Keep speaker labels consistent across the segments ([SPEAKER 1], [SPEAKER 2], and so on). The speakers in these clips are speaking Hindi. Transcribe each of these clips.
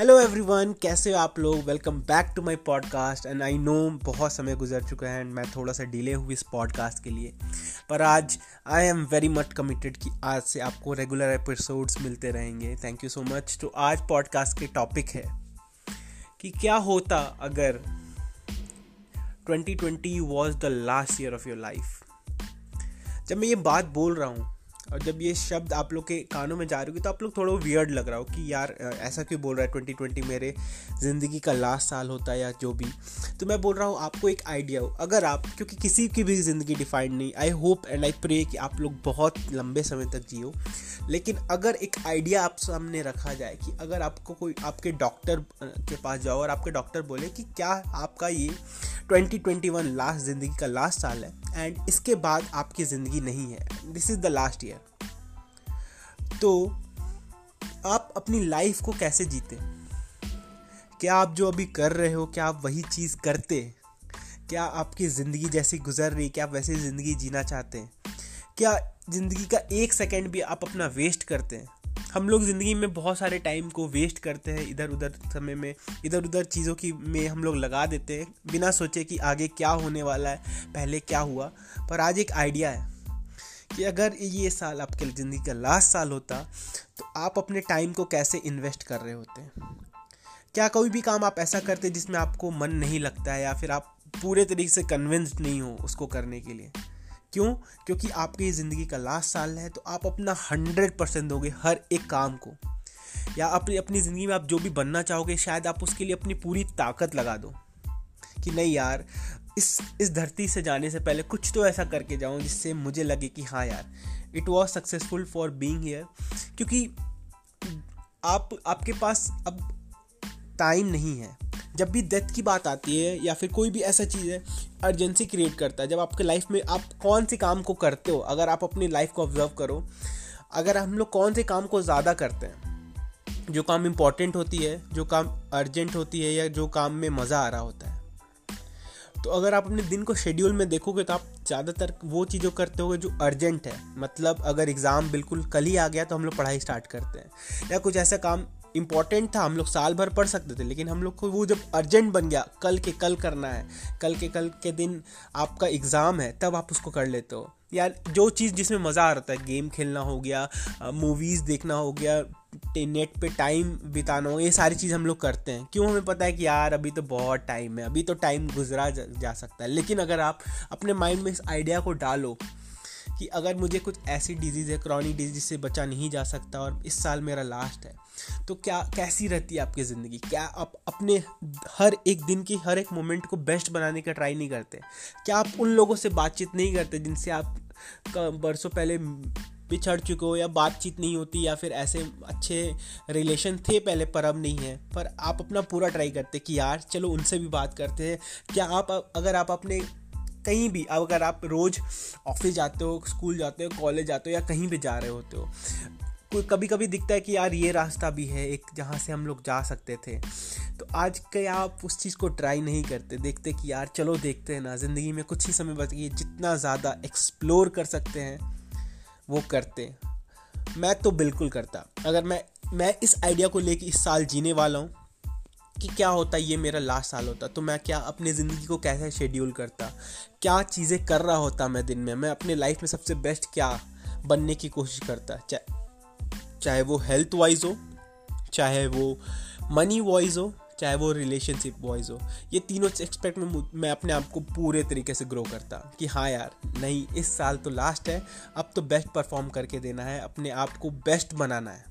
[SPEAKER 1] हेलो एवरीवन कैसे हो आप लोग? Welcome back to my podcast and I know बहुत समय गुजर चुका है एंड मैं थोड़ा सा डिले हुई इस पॉडकास्ट के लिए। पर आज I am very much committed कि आज से आपको रेगुलर एपिसोड्स मिलते रहेंगे। थैंक यू सो मच तो आज पॉडकास्ट के टॉपिक है कि क्या होता अगर 2020 was the last year of your life जब मैं ये बात बोल रहा हूँ और जब ये शब्द आप लोग के कानों में जा रही होगी तो आप लोग थोड़ा वियर्ड लग रहा हो कि यार ऐसा क्यों बोल रहा है ट्वेंटी ट्वेंटी मेरे ज़िंदगी का लास्ट साल होता है या जो भी। तो मैं बोल रहा हूँ, आपको एक आइडिया हो। अगर आप, क्योंकि किसी की भी ज़िंदगी डिफाइंड नहीं I hope and I pray कि आप लोग बहुत लंबे समय तक जियो। लेकिन अगर एक आइडिया आप सामने रखा जाए कि अगर आपको कोई, आपके डॉक्टर के पास जाओ और आपके डॉक्टर बोले कि क्या आपका ये 2021 लास्ट ज़िंदगी का लास्ट साल है एंड इसके बाद आपकी ज़िंदगी नहीं है। This is the last year तो आप अपनी लाइफ को कैसे जीते? क्या आप जो अभी कर रहे हो, क्या आप वही चीज़ करते? क्या आपकी ज़िंदगी जैसी गुजर रही क्या आप वैसी ज़िंदगी जीना चाहते हैं? क्या ज़िंदगी का एक सेकेंड भी आप अपना वेस्ट करते हैं? हम लोग ज़िंदगी में बहुत सारे टाइम को वेस्ट करते हैं इधर उधर समय में इधर उधर चीज़ों की में हम लोग लगा देते हैं, बिना सोचे कि आगे क्या होने वाला है, पहले क्या हुआ? पर आज एक आइडिया है। कि अगर ये साल आपके ज़िंदगी का लास्ट साल होता तो आप अपने टाइम को कैसे इन्वेस्ट कर रहे होते? क्या कोई भी काम आप ऐसा करते जिसमें आपको मन नहीं लगता है या फिर आप पूरे तरीके से कन्विंस्ड नहीं हो उसको करने के लिए? क्यों? क्योंकि आपकी ज़िंदगी का लास्ट साल है तो आप अपना हंड्रेड परसेंट दोगे हर एक काम को। या अपनी अपनी ज़िंदगी में आप जो भी बनना चाहोगे, शायद आप उसके लिए अपनी पूरी ताकत लगा दो। कि नहीं यार इस इस धरती से जाने से पहले कुछ तो ऐसा करके जाऊँ जिससे मुझे लगे कि हाँ यार it was successful for being here क्योंकि आप, आपके पास अब टाइम नहीं है। जब भी डेथ की बात आती है या फिर कोई भी ऐसा चीज़ है अर्जेंसी क्रिएट करता है। जब आपके लाइफ में आप कौन से काम को करते हो, अगर आप अपनी लाइफ को ऑब्ज़र्व करो, अगर हम लोग कौन से काम को ज़्यादा करते हैं, जो काम इंपॉर्टेंट होती है, जो काम अर्जेंट होती है या जो काम में मज़ा आ रहा होता है तो अगर आप अपने दिन को शेड्यूल में देखोगे तो आप ज़्यादातर वो चीज़ों करते होगे जो अर्जेंट है। मतलब अगर एग्ज़ाम बिल्कुल कल ही आ गया तो हम लोग पढ़ाई स्टार्ट करते हैं। या कुछ ऐसा काम इंपॉर्टेंट था, हम लोग साल भर पढ़ सकते थे, लेकिन हम लोग को वो जब अर्जेंट बन गया, कल के कल करना है, कल के कल के दिन आपका एग्ज़ाम है, तब आप उसको कर लेते हो। यार, जो चीज़ जिसमें मज़ा आ रहा था गेम खेलना हो गया मूवीज़ देखना हो गया नेट पे टाइम बिताना हो ये सारी चीज़ हम लोग करते हैं। क्यों हमें पता है कि यार अभी तो बहुत टाइम है अभी तो टाइम गुजरा जा, जा सकता है। लेकिन अगर आप अपने माइंड में इस आइडिया को डालो कि अगर मुझे कुछ ऐसी डिज़ीज़ है क्रॉनिक डिज़ीज़ से बचा नहीं जा सकता और इस साल मेरा लास्ट है तो क्या कैसी रहती है आपकी ज़िंदगी? क्या आप अपने हर एक दिन की हर एक मोमेंट को बेस्ट बनाने का ट्राई नहीं करते? क्या आप उन लोगों से बातचीत नहीं करते जिनसे आप बरसों पहले पिछड़ चुके हो या बातचीत नहीं होती या फिर ऐसे अच्छे रिलेशन थे पहले, पर अब नहीं है। पर आप अपना पूरा ट्राई करते कि यार, चलो उनसे भी बात करते हैं। क्या आप, अगर आप अपने कहीं भी अब अगर आप रोज़ ऑफ़िस जाते हो स्कूल जाते हो कॉलेज जाते हो या कहीं भी जा रहे होते हो, कोई कभी कभी दिखता है कि यार, ये रास्ता भी है एक जहाँ से हम लोग जा सकते थे। तो आज के आप उस चीज़ को ट्राई नहीं करते। देखते कि यार, चलो देखते हैं ना, ज़िंदगी में कुछ ही समय बच गई जितना ज़्यादा एक्सप्लोर कर सकते हैं। वो करते मैं तो बिल्कुल करता। अगर मैं मैं इस आइडिया को लेके इस साल जीने वाला हूँ कि क्या होता, ये मेरा लास्ट साल होता तो मैं क्या अपनी ज़िंदगी को कैसे शेड्यूल करता, क्या चीज़ें कर रहा होता मैं दिन में, मैं अपने लाइफ में सबसे बेस्ट क्या बनने की कोशिश करता चाहे चाहे वो हेल्थ वाइज हो, चाहे वो मनी वाइज हो चाहे वो रिलेशनशिप वाइज हो, ये तीनों एक्सपेक्ट में मैं अपने आप को पूरे तरीके से ग्रो करता कि हाँ यार, नहीं, इस साल तो लास्ट है, अब तो बेस्ट परफॉर्म करके देना है, अपने आप को बेस्ट बनाना है।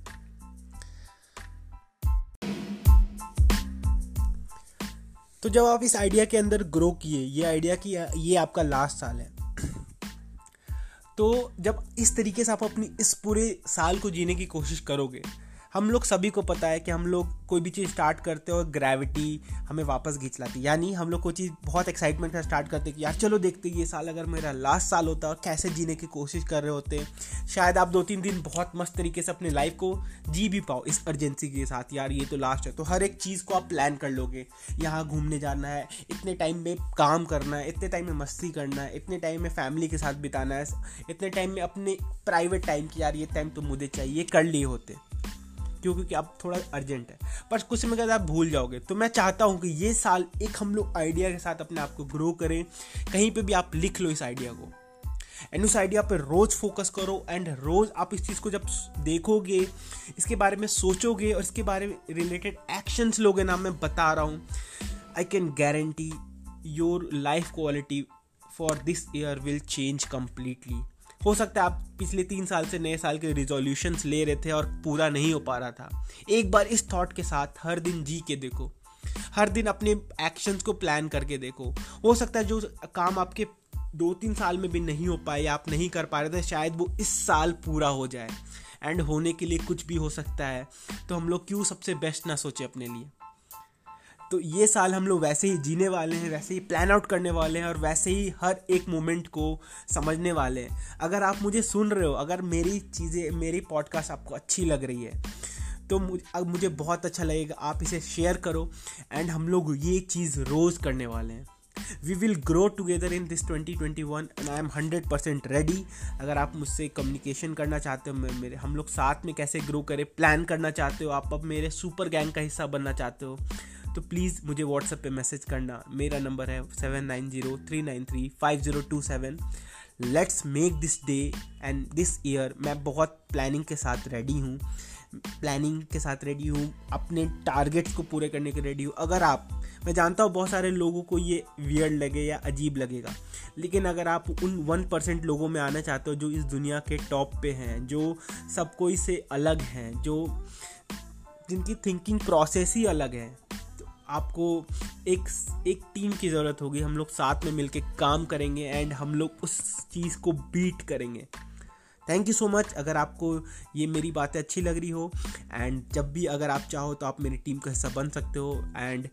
[SPEAKER 1] तो जब आप इस आइडिया के अंदर ग्रो किए, ये आइडिया कि ये आपका लास्ट साल है तो जब इस तरीके से आप अपनी इस पूरे साल को जीने की कोशिश करोगे हम लोग सभी को पता है कि हम लोग कोई भी चीज़ स्टार्ट करते हो ग्रेविटी हमें वापस खींच लाती यानी हम लोग कोई चीज़ बहुत एक्साइटमेंट का स्टार्ट करते कि यार चलो देखते ये साल अगर मेरा लास्ट साल होता और कैसे जीने की कोशिश कर रहे होते। शायद आप दो तीन दिन बहुत मस्त तरीके से अपने लाइफ को जी भी पाओ इस अर्जेंसी के साथ, यार ये तो लास्ट है। तो हर एक चीज़ को आप प्लान कर लोगे। यहाँ घूमने जाना है, इतने टाइम में काम करना है, इतने टाइम में मस्ती करना है, इतने टाइम में फैमिली के साथ बिताना है, इतने टाइम में अपने प्राइवेट टाइम की यार ये टाइम तो मुझे चाहिए, कर लिए होते। क्यों क्योंकि अब थोड़ा अर्जेंट है। पर कुछ समय बाद आप भूल जाओगे। तो मैं चाहता हूँ कि ये साल एक हम लोग आइडिया के साथ अपने आप को ग्रो करें। कहीं पर भी आप लिख लो इस आइडिया को। एंड उस आइडिया पर रोज़ फोकस करो एंड रोज़ आप इस चीज़ को जब देखोगे, इसके बारे में सोचोगे और इसके बारे में रिलेटेड एक्शंस लोगे ना, मैं बता रहा हूँ। I can guarantee your life quality for this year will change completely हो सकता है आप पिछले तीन साल से नए साल के रिजोल्यूशंस ले रहे थे और पूरा नहीं हो पा रहा था। एक बार इस थॉट के साथ हर दिन जी के देखो। हर दिन अपने एक्शंस को प्लान करके देखो। हो सकता है जो काम आपके दो तीन साल में भी नहीं हो पाए आप नहीं कर पा रहे थे, शायद वो इस साल पूरा हो जाए। एंड होने के लिए कुछ भी हो सकता है। तो हम लोग क्यों सबसे बेस्ट ना सोचे अपने लिए? तो ये साल हम लोग वैसे ही जीने वाले हैं, वैसे ही प्लान आउट करने वाले हैं और वैसे ही हर एक मोमेंट को समझने वाले हैं। अगर आप मुझे सुन रहे हो, अगर मेरी चीज़ें, मेरी पॉडकास्ट आपको अच्छी लग रही है तो अब मुझे बहुत अच्छा लगेगा, आप इसे शेयर करो एंड हम लोग ये चीज़ रोज़ करने वाले हैं। We will grow together in this 2021 and I am hundred percent ready अगर आप मुझसे कम्युनिकेशन करना चाहते हो मेरे, हम लोग साथ में कैसे ग्रो करें प्लान करना चाहते हो, आप अब मेरे सुपर गैंग का हिस्सा बनना चाहते हो तो प्लीज़ मुझे व्हाट्सएप पे मैसेज करना। मेरा नंबर है seven nine zero three nine three five zero two seven let's make this day and this year मैं बहुत प्लानिंग के साथ रेडी हूँ। प्लानिंग के साथ रेडी हूँ। अपने टारगेट्स को पूरे करने के रेडी हूँ। अगर आप, मैं जानता हूँ बहुत सारे लोगों को ये वियर्ड लगे या अजीब लगेगा। लेकिन अगर आप उन वन परसेंट लोगों में आना चाहते हो जो इस दुनिया के टॉप पे हैं, जो सब कोई से अलग हैं, जो जिनकी थिंकिंग प्रोसेस ही अलग है आपको एक एक टीम की ज़रूरत होगी। हम लोग साथ में मिलके काम करेंगे एंड हम लोग उस चीज़ को बीट करेंगे। थैंक यू सो मच अगर आपको ये मेरी बातें अच्छी लग रही हो एंड जब भी अगर आप चाहो तो आप मेरी टीम का हिस्सा बन सकते हो एंड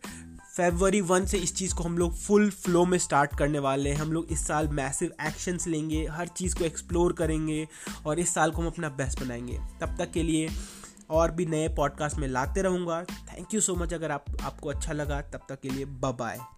[SPEAKER 1] फेबरी वन से इस चीज़ को हम लोग फुल फ्लो में स्टार्ट करने वाले हैं। हम लोग इस साल मैसिव एक्शंस लेंगे, हर चीज़ को एक्सप्लोर करेंगे और इस साल को हम अपना बेस्ट बनाएँगे। तब तक के लिए और भी नए पॉडकास्ट में लाते रहूँगा। थैंक यू सो मच अगर आप, आपको अच्छा लगा, तब तक के लिए बाय